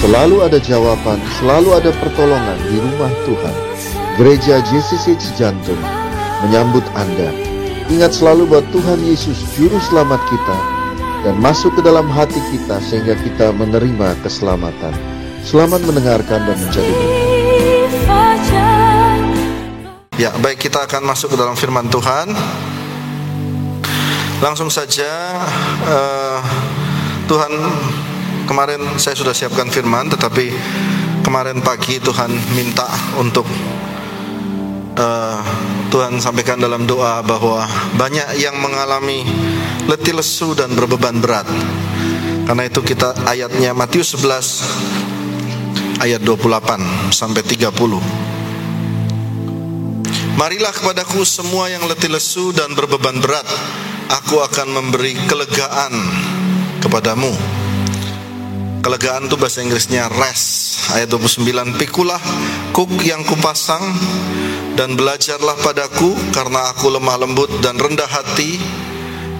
Selalu ada jawaban, selalu ada pertolongan di rumah Tuhan. Gereja JCC Cijantung menyambut Anda. Ingat selalu bahwa Tuhan Yesus juru selamat kita dan masuk ke dalam hati kita sehingga kita menerima keselamatan. Selamat mendengarkan dan menjadi Ya, baik kita akan masuk ke dalam firman Tuhan. Langsung saja uh, Tuhan kemarin saya sudah siapkan firman tetapi kemarin pagi Tuhan minta untuk uh, Tuhan sampaikan dalam doa bahwa banyak yang mengalami letih lesu dan berbeban berat. Karena itu kita ayatnya Matius 11 ayat 28 sampai 30. Marilah kepadaku semua yang letih lesu dan berbeban berat, aku akan memberi kelegaan kepadamu. Kelegaan itu bahasa Inggrisnya rest. Ayat 29, pikulah kuk yang kupasang dan belajarlah padaku karena aku lemah lembut dan rendah hati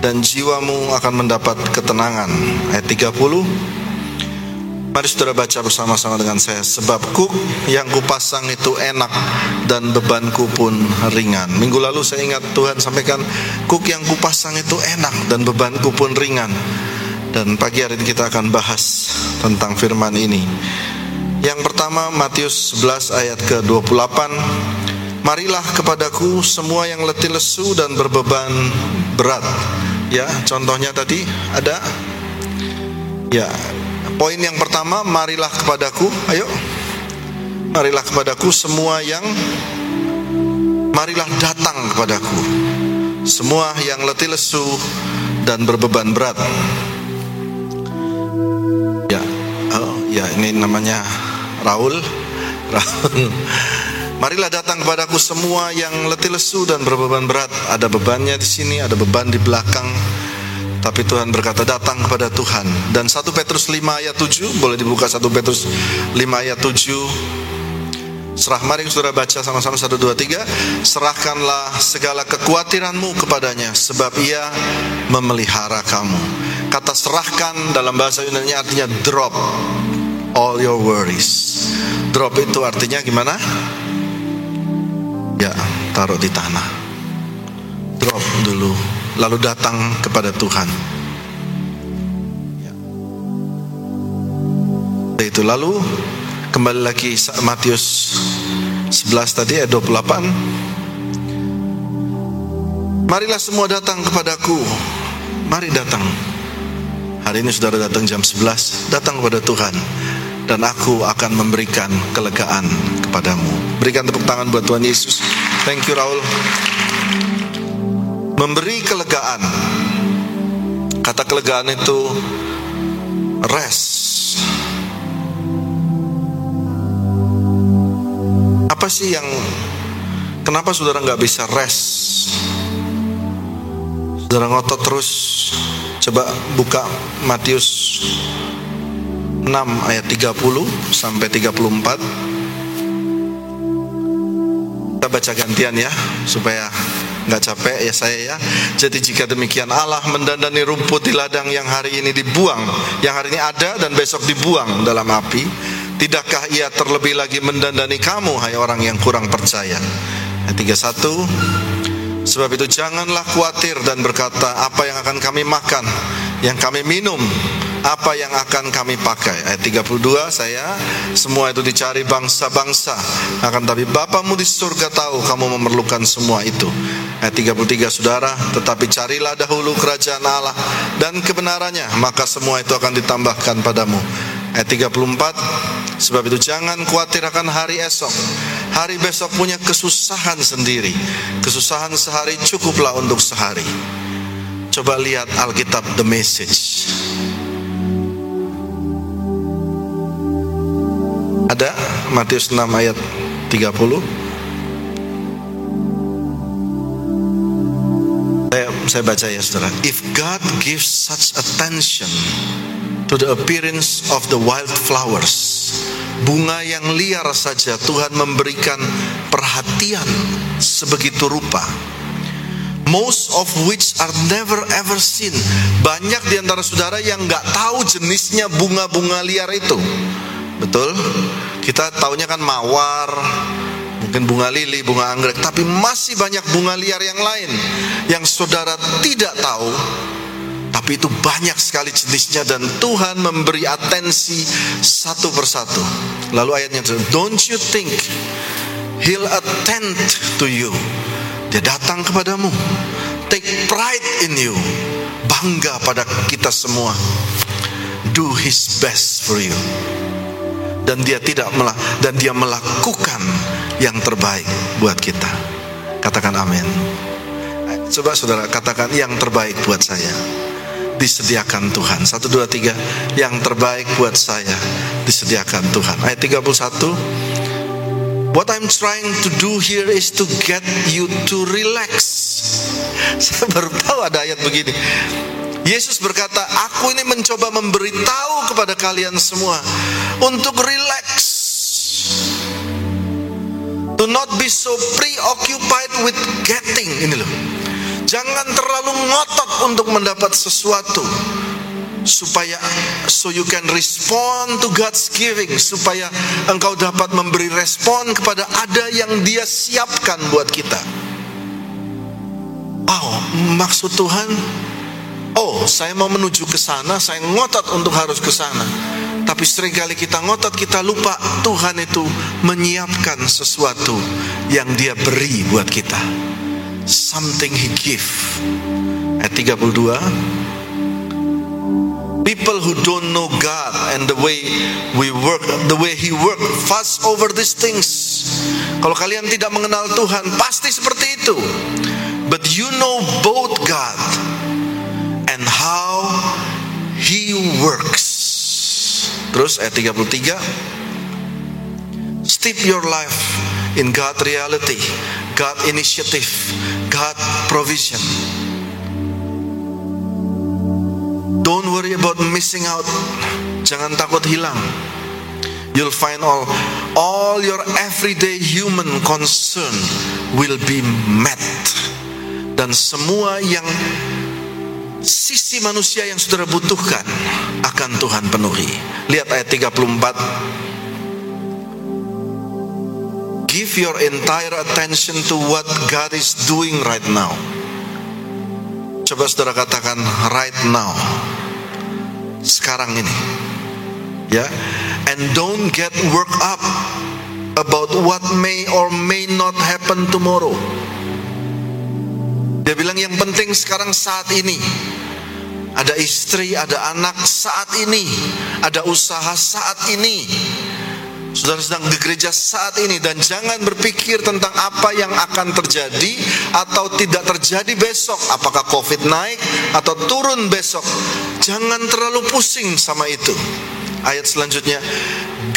dan jiwamu akan mendapat ketenangan. Ayat 30, Mari saudara baca bersama-sama dengan saya Sebab kuk yang kupasang itu enak Dan bebanku pun ringan Minggu lalu saya ingat Tuhan sampaikan Kuk yang kupasang itu enak Dan bebanku pun ringan dan pagi hari ini kita akan bahas tentang firman ini. Yang pertama Matius 11 ayat ke-28 Marilah kepadaku semua yang letih lesu dan berbeban berat. Ya, contohnya tadi ada Ya, poin yang pertama marilah kepadaku. Ayo. Marilah kepadaku semua yang marilah datang kepadaku. Semua yang letih lesu dan berbeban berat Ya ini namanya Raul Raul Marilah datang kepadaku semua yang letih lesu dan berbeban berat. Ada bebannya di sini, ada beban di belakang. Tapi Tuhan berkata datang kepada Tuhan. Dan 1 Petrus 5 ayat 7, boleh dibuka 1 Petrus 5 ayat 7. Serah mari saudara baca sama-sama 1 2 3. Serahkanlah segala kekhawatiranmu kepadanya sebab ia memelihara kamu. Kata serahkan dalam bahasa Yunani artinya drop all your worries. Drop itu artinya gimana? Ya, taruh di tanah. Drop dulu, lalu datang kepada Tuhan. Ya. Itu lalu kembali lagi Matius 11 tadi ayat 28. Marilah semua datang kepadaku. Mari datang. Hari ini saudara datang jam 11, datang kepada Tuhan dan aku akan memberikan kelegaan kepadamu. Berikan tepuk tangan buat Tuhan Yesus. Thank you Raul. Memberi kelegaan. Kata kelegaan itu rest. Apa sih yang kenapa saudara nggak bisa rest? Saudara ngotot terus. Coba buka Matius 6 ayat 30 sampai 34 kita baca gantian ya supaya nggak capek ya saya ya. Jadi jika demikian Allah mendandani rumput di ladang yang hari ini dibuang. Yang hari ini ada dan besok dibuang dalam api. Tidakkah ia terlebih lagi mendandani kamu hai orang yang kurang percaya? Ayat 31 sebab itu janganlah khawatir dan berkata apa yang akan kami makan yang kami minum apa yang akan kami pakai? Ayat 32 saya semua itu dicari bangsa-bangsa. Akan tapi Bapamu di surga tahu kamu memerlukan semua itu. Ayat 33 saudara tetapi carilah dahulu kerajaan Allah dan kebenarannya maka semua itu akan ditambahkan padamu. Ayat 34 sebab itu jangan khawatir akan hari esok. Hari besok punya kesusahan sendiri. Kesusahan sehari cukuplah untuk sehari. Coba lihat Alkitab the message Ada Matius 6 ayat 30 Saya, saya baca ya saudara If God gives such attention To the appearance of the wild flowers Bunga yang liar saja Tuhan memberikan perhatian sebegitu rupa most of which are never ever seen. Banyak di antara saudara yang nggak tahu jenisnya bunga-bunga liar itu. Betul? Kita taunya kan mawar, mungkin bunga lili, bunga anggrek, tapi masih banyak bunga liar yang lain yang saudara tidak tahu. Tapi itu banyak sekali jenisnya dan Tuhan memberi atensi satu persatu. Lalu ayatnya itu, don't you think he'll attend to you? Dia datang kepadamu. Take pride in you. Bangga pada kita semua. Do his best for you dan dia tidak melah dan dia melakukan yang terbaik buat kita. Katakan amin. Coba saudara katakan yang terbaik buat saya disediakan Tuhan. Satu dua tiga yang terbaik buat saya disediakan Tuhan. Ayat 31 What I'm trying to do here is to get you to relax. Saya baru tahu ada ayat begini. Yesus berkata, "Aku ini mencoba memberitahu kepada kalian semua untuk relax. Do not be so preoccupied with getting." Ini loh. Jangan terlalu ngotot untuk mendapat sesuatu supaya so you can respond to God's giving supaya engkau dapat memberi respon kepada ada yang dia siapkan buat kita. Oh, maksud Tuhan Oh, saya mau menuju ke sana, saya ngotot untuk harus ke sana. Tapi sering kali kita ngotot, kita lupa Tuhan itu menyiapkan sesuatu yang dia beri buat kita. Something he give. Ayat 32. People who don't know God and the way we work, the way He work, fast over these things. Kalau kalian tidak mengenal Tuhan, pasti seperti itu. But you know Terus ayat 33 Steep your life in God reality, God initiative, God provision. Don't worry about missing out. Jangan takut hilang. You'll find all all your everyday human concern will be met. Dan semua yang sisi manusia yang saudara butuhkan akan Tuhan penuhi. Lihat ayat 34. Give your entire attention to what God is doing right now. Coba saudara katakan right now. Sekarang ini. Ya. And don't get work up about what may or may not happen tomorrow. Dia bilang yang penting sekarang saat ini. Ada istri, ada anak saat ini. Ada usaha saat ini. Saudara sedang di gereja saat ini dan jangan berpikir tentang apa yang akan terjadi atau tidak terjadi besok. Apakah COVID naik atau turun besok? Jangan terlalu pusing sama itu. Ayat selanjutnya,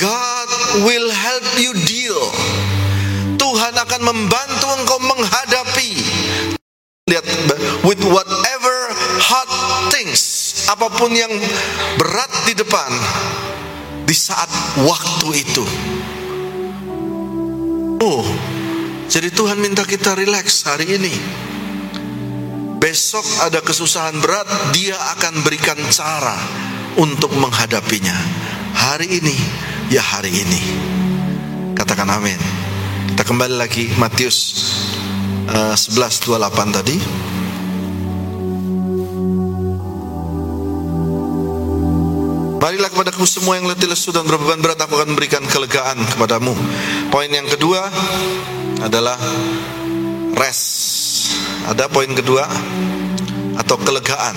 God will help you deal. Tuhan akan membantu engkau menghadapi lihat with whatever hard things apa pun yang berat di depan di saat waktu itu. Oh jadi Tuhan minta kita relax hari ini. Besok ada kesusahan berat dia akan berikan cara untuk menghadapinya. Hari ini ya hari ini. Katakan amin. Kita kembali lagi Matius uh, 11:28 tadi. Marilah kepadaku semua yang letih lesu dan berbeban berat aku akan memberikan kelegaan kepadamu. Poin yang kedua adalah rest. Ada poin kedua atau kelegaan.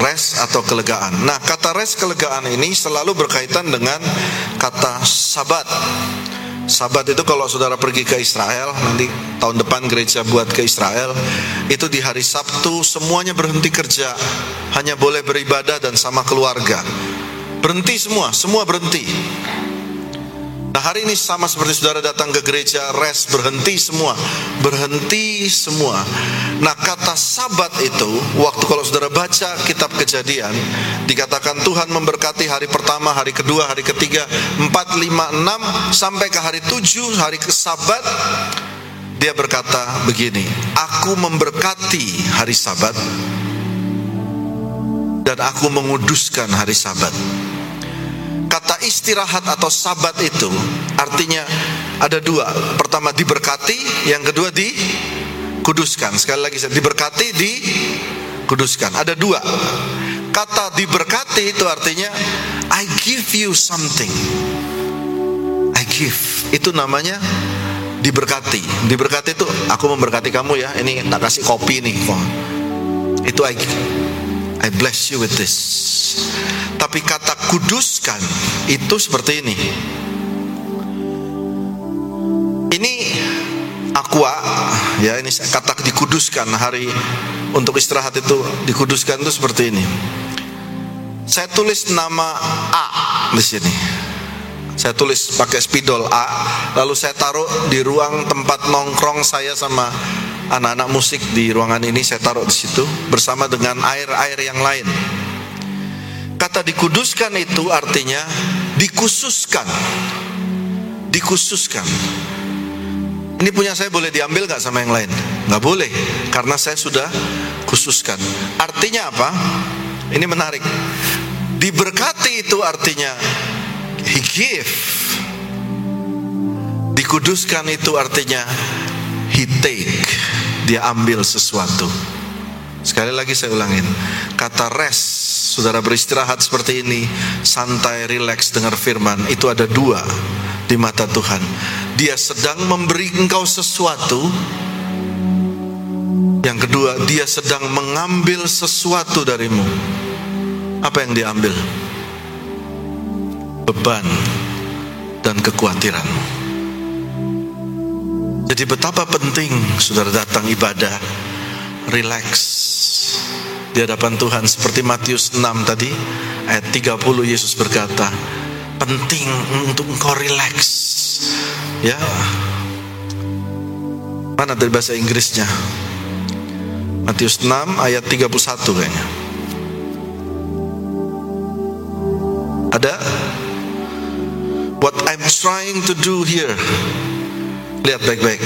Rest atau kelegaan. Nah, kata rest kelegaan ini selalu berkaitan dengan kata sabat. Sabat itu kalau saudara pergi ke Israel nanti tahun depan gereja buat ke Israel itu di hari Sabtu semuanya berhenti kerja hanya boleh beribadah dan sama keluarga. Berhenti semua semua berhenti hari ini sama seperti saudara datang ke gereja rest berhenti semua berhenti semua. Nah kata sabat itu waktu kalau saudara baca kitab kejadian dikatakan Tuhan memberkati hari pertama, hari kedua, hari ketiga, empat, lima, enam sampai ke hari tujuh hari ke sabat dia berkata begini, aku memberkati hari sabat dan aku menguduskan hari sabat. Kata istirahat atau sabat itu artinya ada dua. Pertama diberkati, yang kedua dikuduskan. Sekali lagi saya diberkati, dikuduskan. Ada dua. Kata diberkati itu artinya I give you something. I give. Itu namanya diberkati. Diberkati itu aku memberkati kamu ya. Ini tak kasih kopi nih. Itu I I bless you with this. Tapi kata kuduskan itu seperti ini. Ini aqua ya ini kata dikuduskan hari untuk istirahat itu dikuduskan itu seperti ini. Saya tulis nama A di sini. Saya tulis pakai spidol A, lalu saya taruh di ruang tempat nongkrong saya sama anak-anak musik di ruangan ini saya taruh di situ bersama dengan air-air yang lain. Kata dikuduskan itu artinya dikhususkan. Dikhususkan. Ini punya saya boleh diambil gak sama yang lain? Gak boleh, karena saya sudah khususkan. Artinya apa? Ini menarik. Diberkati itu artinya he give. Dikuduskan itu artinya he take dia ambil sesuatu sekali lagi saya ulangin kata rest saudara beristirahat seperti ini santai rileks dengar firman itu ada dua di mata Tuhan. Dia sedang memberi engkau sesuatu yang kedua dia sedang mengambil sesuatu darimu. Apa yang diambil beban dan kekhawatiranmu jadi betapa penting saudara datang ibadah relax. Di hadapan Tuhan seperti Matius 6 tadi ayat 30 Yesus berkata penting untuk engkau relax. Ya. Mana dari bahasa Inggrisnya? Matius 6 ayat 31 kayaknya. Ada? What I'm trying to do here. Lihat baik-baik.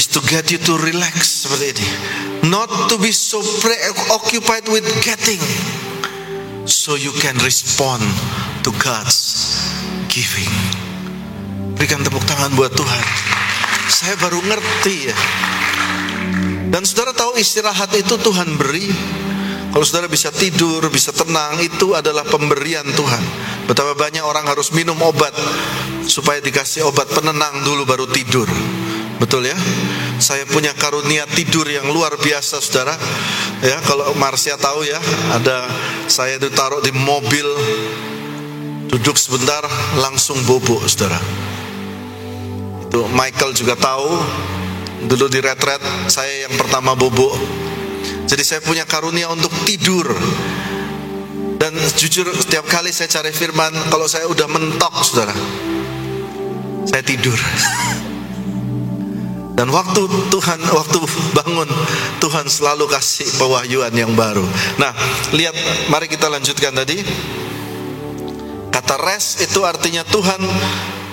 Is to get you to relax seperti ini. Not to be so preoccupied with getting. So you can respond to God's giving. Berikan tepuk tangan buat Tuhan. Saya baru ngerti ya. Dan saudara tahu istirahat itu Tuhan beri. Kalau saudara bisa tidur, bisa tenang, itu adalah pemberian Tuhan. Betapa banyak orang harus minum obat supaya dikasih obat penenang dulu baru tidur. Betul ya? Saya punya karunia tidur yang luar biasa, Saudara. Ya, kalau Marsha tahu ya, ada saya ditaruh di mobil duduk sebentar langsung bobo, Saudara. Itu Michael juga tahu dulu di retret saya yang pertama bobo. Jadi saya punya karunia untuk tidur. Dan jujur setiap kali saya cari firman Kalau saya udah mentok saudara saya tidur. Dan waktu Tuhan waktu bangun Tuhan selalu kasih pewahyuan yang baru. Nah, lihat mari kita lanjutkan tadi. Kata rest itu artinya Tuhan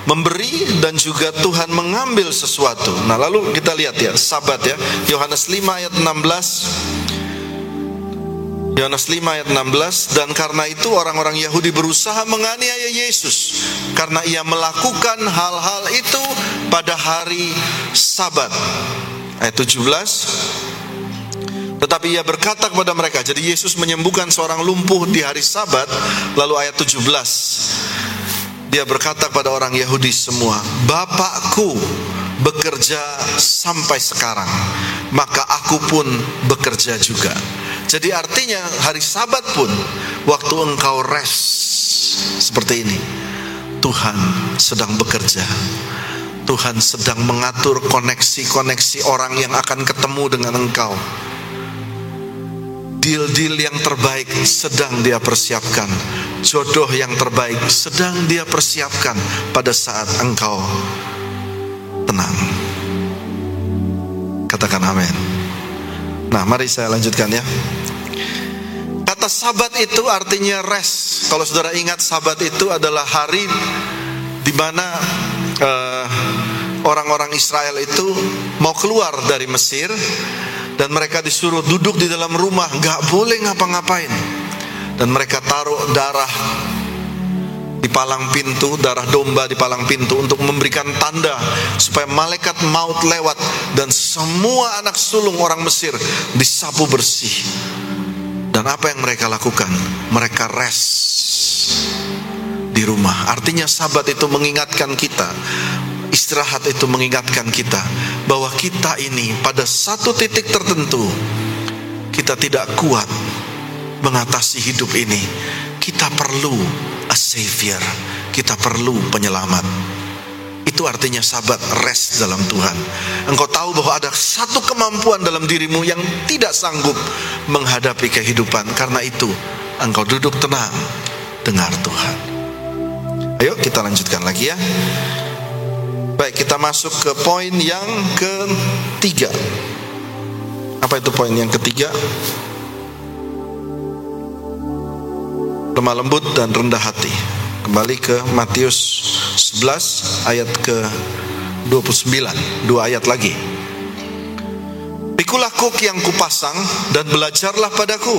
memberi dan juga Tuhan mengambil sesuatu. Nah, lalu kita lihat ya, sabat ya. Yohanes 5 ayat 16 Yohanes 5 ayat 16 dan karena itu orang-orang Yahudi berusaha menganiaya Yesus karena ia melakukan hal-hal itu pada hari Sabat. Ayat 17 tetapi ia berkata kepada mereka, jadi Yesus menyembuhkan seorang lumpuh di hari Sabat, lalu ayat 17. Dia berkata kepada orang Yahudi semua, "Bapakku bekerja sampai sekarang, maka aku pun bekerja juga." Jadi artinya hari sabat pun waktu engkau rest seperti ini. Tuhan sedang bekerja. Tuhan sedang mengatur koneksi-koneksi orang yang akan ketemu dengan engkau. Deal-deal yang terbaik sedang dia persiapkan. Jodoh yang terbaik sedang dia persiapkan pada saat engkau tenang. Katakan amin. Nah, mari saya lanjutkan ya. Kata sabat itu artinya rest. Kalau saudara ingat sabat itu adalah hari di mana uh, orang-orang Israel itu mau keluar dari Mesir dan mereka disuruh duduk di dalam rumah, nggak boleh ngapa-ngapain. Dan mereka taruh darah palang pintu, darah domba di palang pintu untuk memberikan tanda supaya malaikat maut lewat dan semua anak sulung orang Mesir disapu bersih. Dan apa yang mereka lakukan? Mereka rest di rumah. Artinya sabat itu mengingatkan kita Istirahat itu mengingatkan kita bahwa kita ini pada satu titik tertentu kita tidak kuat mengatasi hidup ini. Kita perlu a savior, kita perlu penyelamat. Itu artinya sahabat rest dalam Tuhan. Engkau tahu bahwa ada satu kemampuan dalam dirimu yang tidak sanggup menghadapi kehidupan. Karena itu engkau duduk tenang dengar Tuhan. Ayo kita lanjutkan lagi ya. Baik, kita masuk ke poin yang ketiga. Apa itu poin yang ketiga? Lemah lembut dan rendah hati. Kembali ke Matius 11 ayat ke 29, dua ayat lagi. Pikulah kuk yang kupasang dan belajarlah padaku,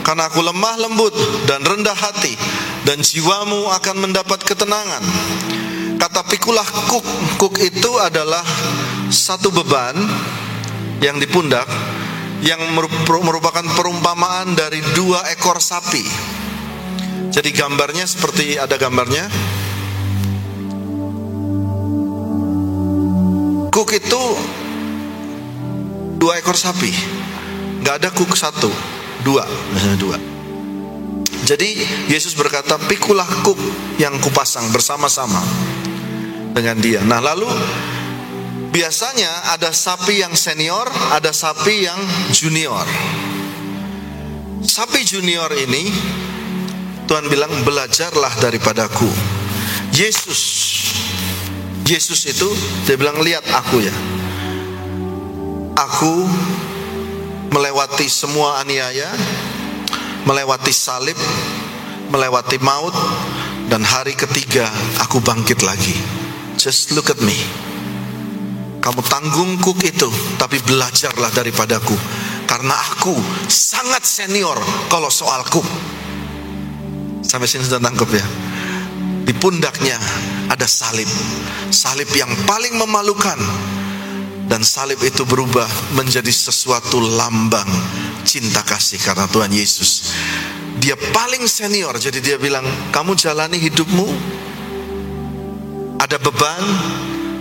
karena aku lemah lembut dan rendah hati, dan jiwamu akan mendapat ketenangan Kata pikulah kuk, kuk itu adalah satu beban yang di pundak yang merupakan perumpamaan dari dua ekor sapi. Jadi gambarnya seperti ada gambarnya. Kuk itu dua ekor sapi. Gak ada kuk satu, dua, dua. Jadi Yesus berkata, pikulah kuk yang kupasang bersama-sama dengan dia. Nah, lalu biasanya ada sapi yang senior, ada sapi yang junior. Sapi junior ini Tuhan bilang belajarlah daripadaku. Yesus Yesus itu dia bilang lihat aku ya. Aku melewati semua aniaya, melewati salib, melewati maut dan hari ketiga aku bangkit lagi. Just look at me. Kamu tanggung kuk itu, tapi belajarlah daripadaku. Karena aku sangat senior kalau soal kuk. Sampai sini sudah tangkap ya. Di pundaknya ada salib. Salib yang paling memalukan. Dan salib itu berubah menjadi sesuatu lambang cinta kasih karena Tuhan Yesus. Dia paling senior, jadi dia bilang, kamu jalani hidupmu ada beban,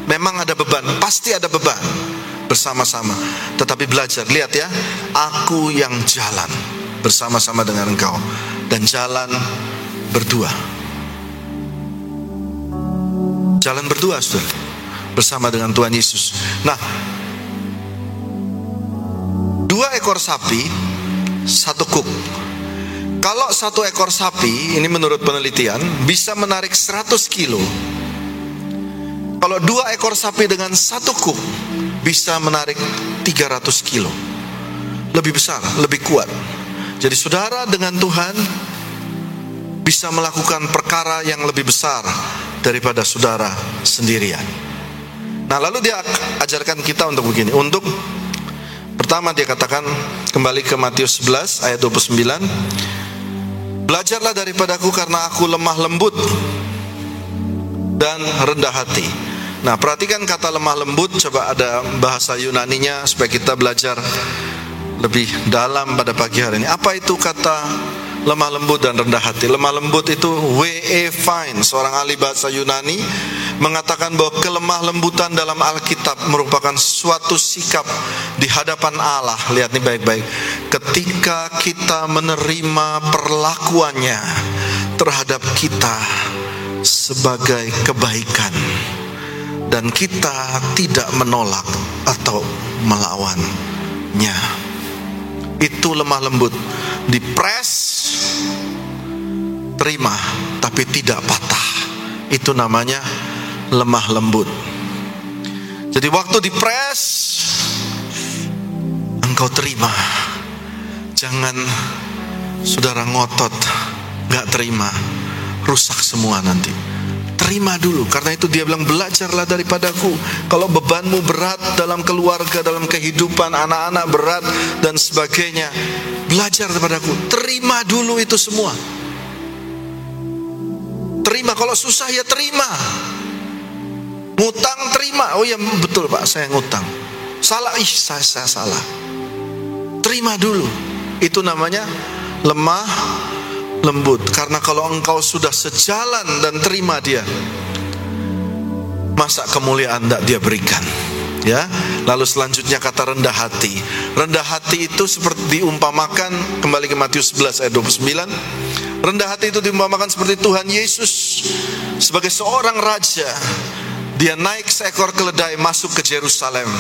memang ada beban, pasti ada beban bersama-sama. Tetapi belajar, lihat ya, aku yang jalan bersama-sama dengan engkau dan jalan berdua. Jalan berdua, Saudara, bersama dengan Tuhan Yesus. Nah, dua ekor sapi, satu kuk. Kalau satu ekor sapi, ini menurut penelitian, bisa menarik 100 kilo kalau dua ekor sapi dengan satu kuk bisa menarik 300 kilo. Lebih besar, lebih kuat. Jadi saudara dengan Tuhan bisa melakukan perkara yang lebih besar daripada saudara sendirian. Nah lalu dia ajarkan kita untuk begini. Untuk pertama dia katakan kembali ke Matius 11 ayat 29. Belajarlah daripadaku karena aku lemah lembut dan rendah hati Nah, perhatikan kata lemah lembut, coba ada bahasa Yunaninya supaya kita belajar lebih dalam pada pagi hari ini. Apa itu kata lemah lembut dan rendah hati? Lemah lembut itu W.E. Fine, seorang ahli bahasa Yunani mengatakan bahwa kelemah lembutan dalam Alkitab merupakan suatu sikap di hadapan Allah. Lihat nih baik-baik. Ketika kita menerima perlakuannya terhadap kita sebagai kebaikan dan kita tidak menolak atau melawannya. Itu lemah lembut, dipres, terima, tapi tidak patah. Itu namanya lemah lembut. Jadi waktu dipres, engkau terima. Jangan saudara ngotot, gak terima, rusak semua nanti terima dulu karena itu dia bilang belajarlah daripadaku kalau bebanmu berat dalam keluarga dalam kehidupan anak-anak berat dan sebagainya belajar daripadaku terima dulu itu semua terima. Kalau susah ya terima. Ngutang terima. Oh ya betul Pak, saya ngutang. Salah, ih saya, saya salah. Terima dulu. Itu namanya lemah lembut. Karena kalau engkau sudah sejalan dan terima dia, masa kemuliaan tidak dia berikan? Ya? Lalu selanjutnya kata rendah hati. Rendah hati itu seperti diumpamakan kembali ke Matius 11 ayat 29 rendah hati itu diumpamakan seperti Tuhan Yesus sebagai seorang raja. Dia naik seekor keledai masuk ke Jerusalem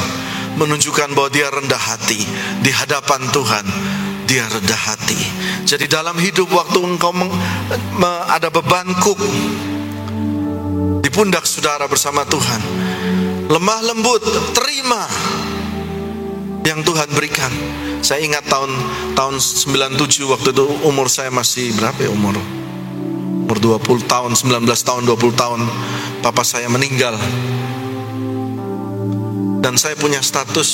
menunjukkan bahwa dia rendah hati di hadapan Tuhan dia rendah hati jadi dalam hidup waktu engkau meng, me, ada beban kuk di pundak saudara bersama Tuhan lemah lembut, terima yang Tuhan berikan. Saya ingat tahun tahun 97 waktu itu umur saya masih berapa ya umur? Umur 20 tahun, 19 tahun, 20 tahun papa saya meninggal. Dan saya punya status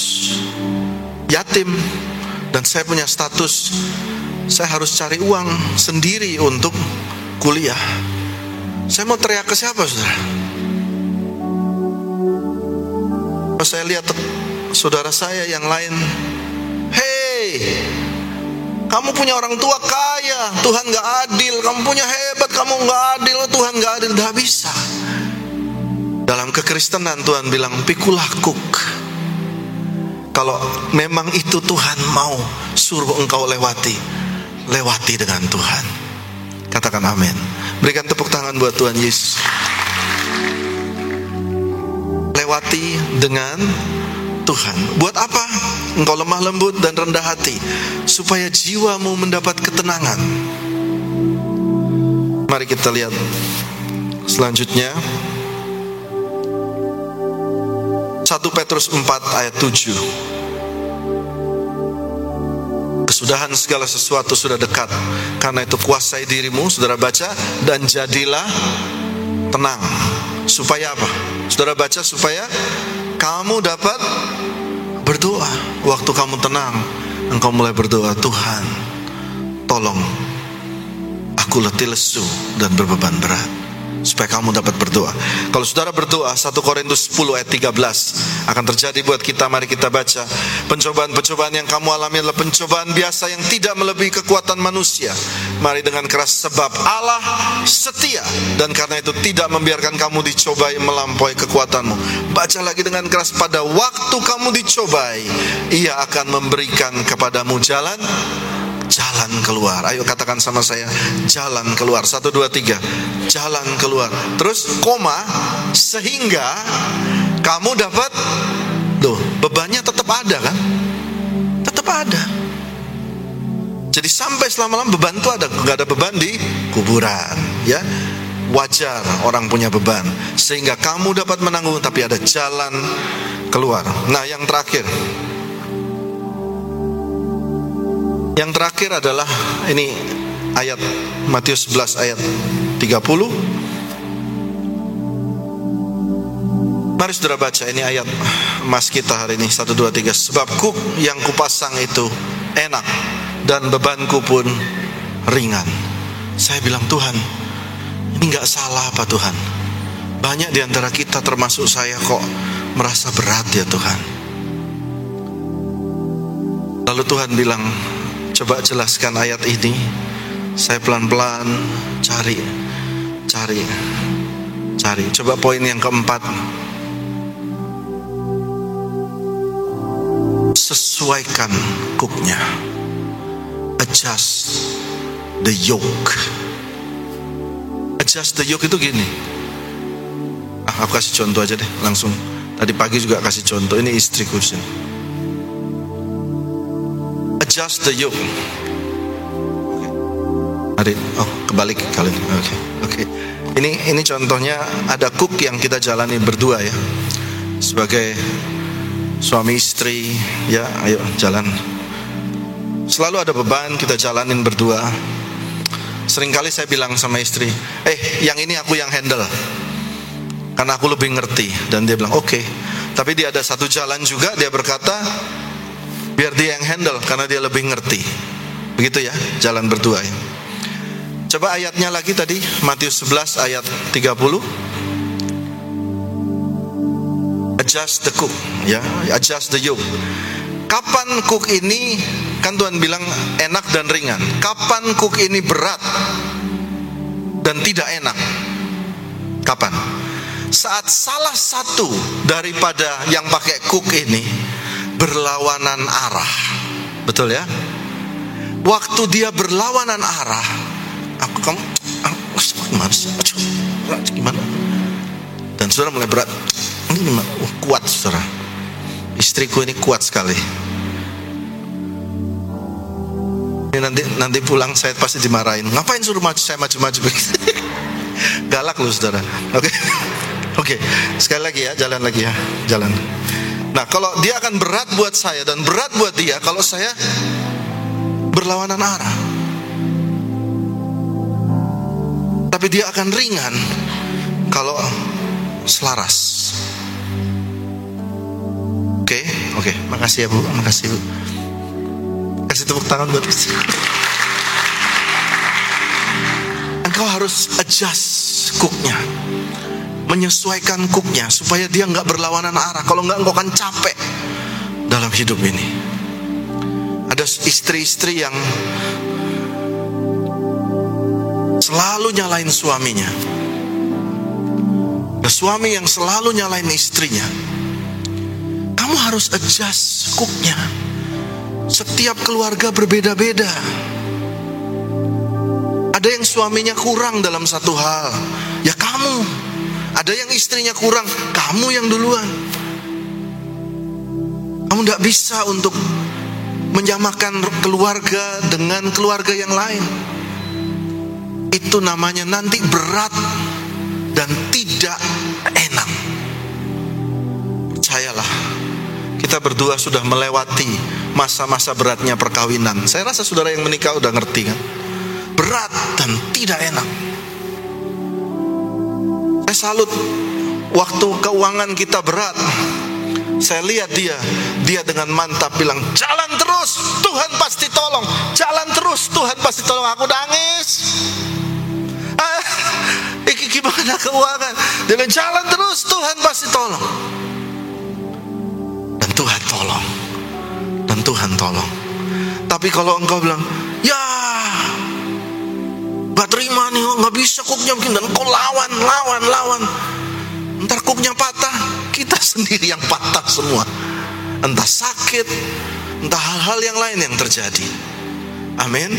yatim dan saya punya status saya harus cari uang sendiri untuk kuliah. Saya mau teriak ke siapa, Saudara? saya lihat saudara saya yang lain, hei, kamu punya orang tua kaya, Tuhan gak adil. Kamu punya hebat, kamu gak adil, Tuhan gak adil. Gak bisa. Dalam kekristenan Tuhan bilang, pikulah kuk. Kalau memang itu Tuhan mau suruh engkau lewati, lewati dengan Tuhan. Katakan amin. Berikan tepuk tangan buat Tuhan Yesus lewati dengan Tuhan. Buat apa? Engkau lemah lembut dan rendah hati supaya jiwamu mendapat ketenangan. Mari kita lihat selanjutnya 1 Petrus 4 ayat 7 Kesudahan segala sesuatu sudah dekat Karena itu kuasai dirimu Saudara baca Dan jadilah tenang Supaya apa? Saudara baca supaya kamu dapat berdoa. Waktu kamu tenang, engkau mulai berdoa, Tuhan, tolong aku letih lesu dan berbeban berat supaya kamu dapat berdoa. Kalau saudara berdoa 1 Korintus 10 ayat 13 akan terjadi buat kita mari kita baca. Pencobaan-pencobaan yang kamu alami adalah pencobaan biasa yang tidak melebihi kekuatan manusia. Mari dengan keras sebab Allah setia dan karena itu tidak membiarkan kamu dicobai melampaui kekuatanmu. Baca lagi dengan keras pada waktu kamu dicobai, ia akan memberikan kepadamu jalan jalan keluar. Ayo katakan sama saya, jalan keluar. Satu, dua, tiga. Jalan keluar. Terus koma, sehingga kamu dapat, tuh bebannya tetap ada kan? Tetap ada. Jadi sampai selama-lama beban itu ada, nggak ada beban di kuburan, ya wajar orang punya beban sehingga kamu dapat menanggung tapi ada jalan keluar. Nah, yang terakhir Yang terakhir adalah ini ayat Matius 11 ayat 30. Mari saudara baca ini ayat emas kita hari ini 1 2 3 sebab kuk yang kupasang itu enak dan bebanku pun ringan. Saya bilang Tuhan, ini nggak salah apa Tuhan? Banyak di antara kita termasuk saya kok merasa berat ya Tuhan. Lalu Tuhan bilang, Coba jelaskan ayat ini. Saya pelan-pelan cari, cari, cari. Coba poin yang keempat. Sesuaikan cooknya. Adjust the yoke. Adjust the yoke itu gini. Ah, aku kasih contoh aja deh, langsung. Tadi pagi juga kasih contoh. Ini istriku sini adjust the yoke. Ada, oh kebalik kali ini. Oke, okay. oke. Okay. Ini ini contohnya ada cook yang kita jalani berdua ya, sebagai suami istri ya, ayo jalan. Selalu ada beban kita jalanin berdua. Seringkali saya bilang sama istri, eh yang ini aku yang handle, karena aku lebih ngerti. Dan dia bilang oke. Okay. Tapi dia ada satu jalan juga dia berkata, biar dia yang handle karena dia lebih ngerti begitu ya jalan berdua ya Coba ayatnya lagi tadi Matius 11 ayat 30 Adjust the cook ya, adjust the yoke. Kapan cook ini kan Tuhan bilang enak dan ringan. Kapan cook ini berat dan tidak enak? Kapan? Saat salah satu daripada yang pakai cook ini berlawanan arah. Betul ya? Waktu dia berlawanan arah, aku kamu gimana sih? Gimana? Dan saudara mulai berat. Ini? Oh, kuat saudara. Istriku ini kuat sekali. Ini nanti nanti pulang saya pasti dimarahin. Ngapain suruh maju saya maju-maju begitu? Galak loh saudara. Oke. Okay. Oke, okay. sekali lagi ya, jalan lagi ya, jalan. Nah, kalau dia akan berat buat saya dan berat buat dia kalau saya berlawanan arah. Tapi dia akan ringan kalau selaras. Oke, okay? oke, okay. makasih ya Bu, makasih Bu. Kasih tepuk tangan buat istri. Engkau harus adjust cooknya menyesuaikan cooknya supaya dia nggak berlawanan arah. Kalau nggak engkau akan capek dalam hidup ini. Ada istri-istri yang selalu nyalain suaminya. Ada suami yang selalu nyalain istrinya. Kamu harus adjust cooknya. Setiap keluarga berbeda-beda. Ada yang suaminya kurang dalam satu hal, ya kamu ada yang istrinya kurang, kamu yang duluan. Kamu tidak bisa untuk menyamakan keluarga dengan keluarga yang lain. Itu namanya nanti berat dan tidak enak. Percayalah, kita berdua sudah melewati masa-masa beratnya perkawinan. Saya rasa saudara yang menikah udah ngerti kan? Berat dan tidak enak. Saya salut waktu keuangan kita berat. Saya lihat dia, dia dengan mantap bilang, "Jalan terus, Tuhan pasti tolong. Jalan terus, Tuhan pasti tolong." Aku nangis. Ah, gimana keuangan? Dia bilang, "Jalan terus, Tuhan pasti tolong." Dan Tuhan tolong. Dan Tuhan tolong. Tapi kalau engkau bilang, "Ya, Gak terima nih, oh, gak bisa kuknya mungkin dan kau lawan, lawan, lawan. Ntar kuknya patah, kita sendiri yang patah semua. Entah sakit, entah hal-hal yang lain yang terjadi. Amin.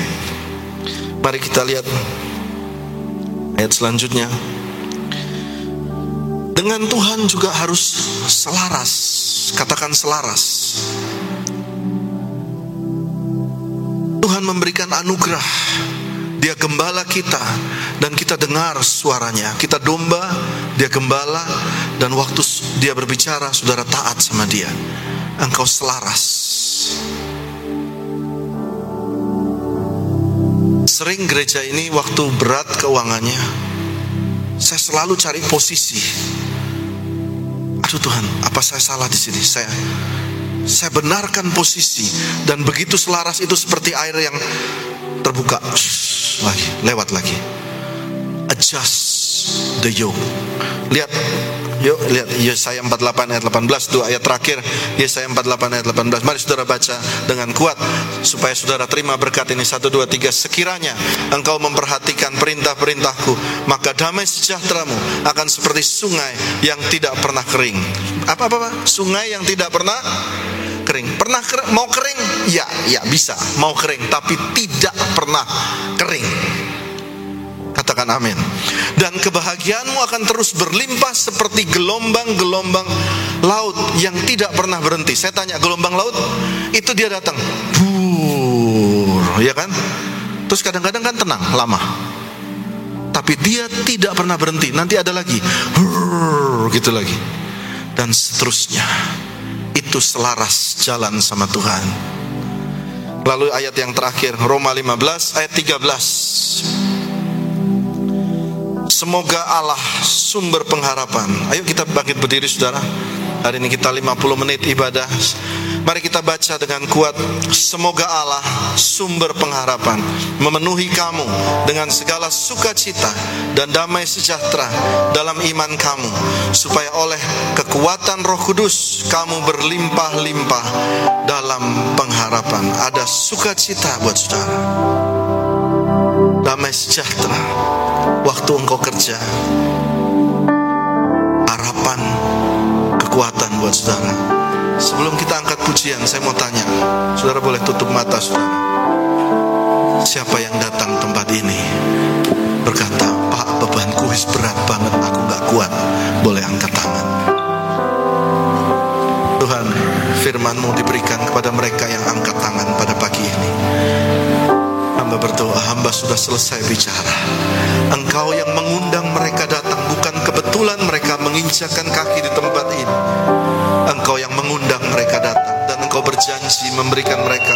Mari kita lihat ayat selanjutnya. Dengan Tuhan juga harus selaras. Katakan selaras. Tuhan memberikan anugerah dia gembala kita dan kita dengar suaranya. Kita domba, dia gembala dan waktu dia berbicara saudara taat sama dia. Engkau selaras. Sering gereja ini waktu berat keuangannya, saya selalu cari posisi. Aduh Tuhan, apa saya salah di sini? Saya saya benarkan posisi dan begitu selaras itu seperti air yang terbuka lagi, lewat lagi. Adjust the yoke. Lihat, yuk lihat Yesaya 48 ayat 18 dua ayat terakhir Yesaya 48 ayat 18. Mari saudara baca dengan kuat supaya saudara terima berkat ini satu dua tiga. Sekiranya engkau memperhatikan perintah-perintahku, maka damai sejahteramu akan seperti sungai yang tidak pernah kering. Apa? apa? Sungai yang tidak pernah kering. Pernah kering, mau kering? Ya, ya bisa. Mau kering, tapi tidak pernah kering. Katakan amin. Dan kebahagiaanmu akan terus berlimpah seperti gelombang-gelombang laut yang tidak pernah berhenti. Saya tanya gelombang laut, itu dia datang. Bur, ya kan? Terus kadang-kadang kan tenang, lama. Tapi dia tidak pernah berhenti. Nanti ada lagi. Bur, gitu lagi. Dan seterusnya itu selaras jalan sama Tuhan. Lalu ayat yang terakhir Roma 15 ayat 13. Semoga Allah sumber pengharapan. Ayo kita bangkit berdiri Saudara. Hari ini kita 50 menit ibadah Mari kita baca dengan kuat Semoga Allah sumber pengharapan Memenuhi kamu dengan segala sukacita Dan damai sejahtera dalam iman kamu Supaya oleh kekuatan roh kudus Kamu berlimpah-limpah dalam pengharapan. Ada sukacita buat saudara. Damai sejahtera. Waktu engkau kerja. Harapan Kekuatan buat saudara Sebelum kita angkat pujian, saya mau tanya. Saudara boleh tutup mata, saudara. Siapa yang datang tempat ini berkata, Pak, bebanku wis berat banget, aku gak kuat. Boleh angkat tangan. Tuhan, firmanmu diberikan kepada mereka yang angkat tangan pada pagi ini. Hamba berdoa, hamba sudah selesai bicara. Engkau yang mengundang mereka datang, bukan kebetulan mereka menginjakan kaki di tempat ini. Engkau yang mengundang mereka datang dan engkau berjanji memberikan mereka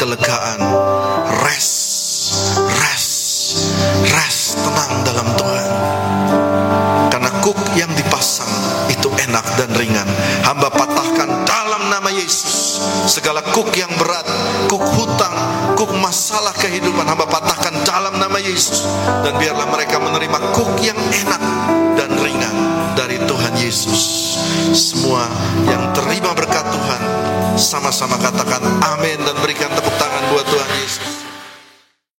kelegaan, rest, rest, rest, tenang dalam Tuhan. Karena kuk yang dipasang itu enak dan ringan. Hamba patahkan dalam nama Yesus. Segala kuk yang berat, kuk hutang, kuk masalah kehidupan hamba patahkan dalam nama Yesus. Dan biarlah mereka menerima kuk yang enak sama-sama katakan amin dan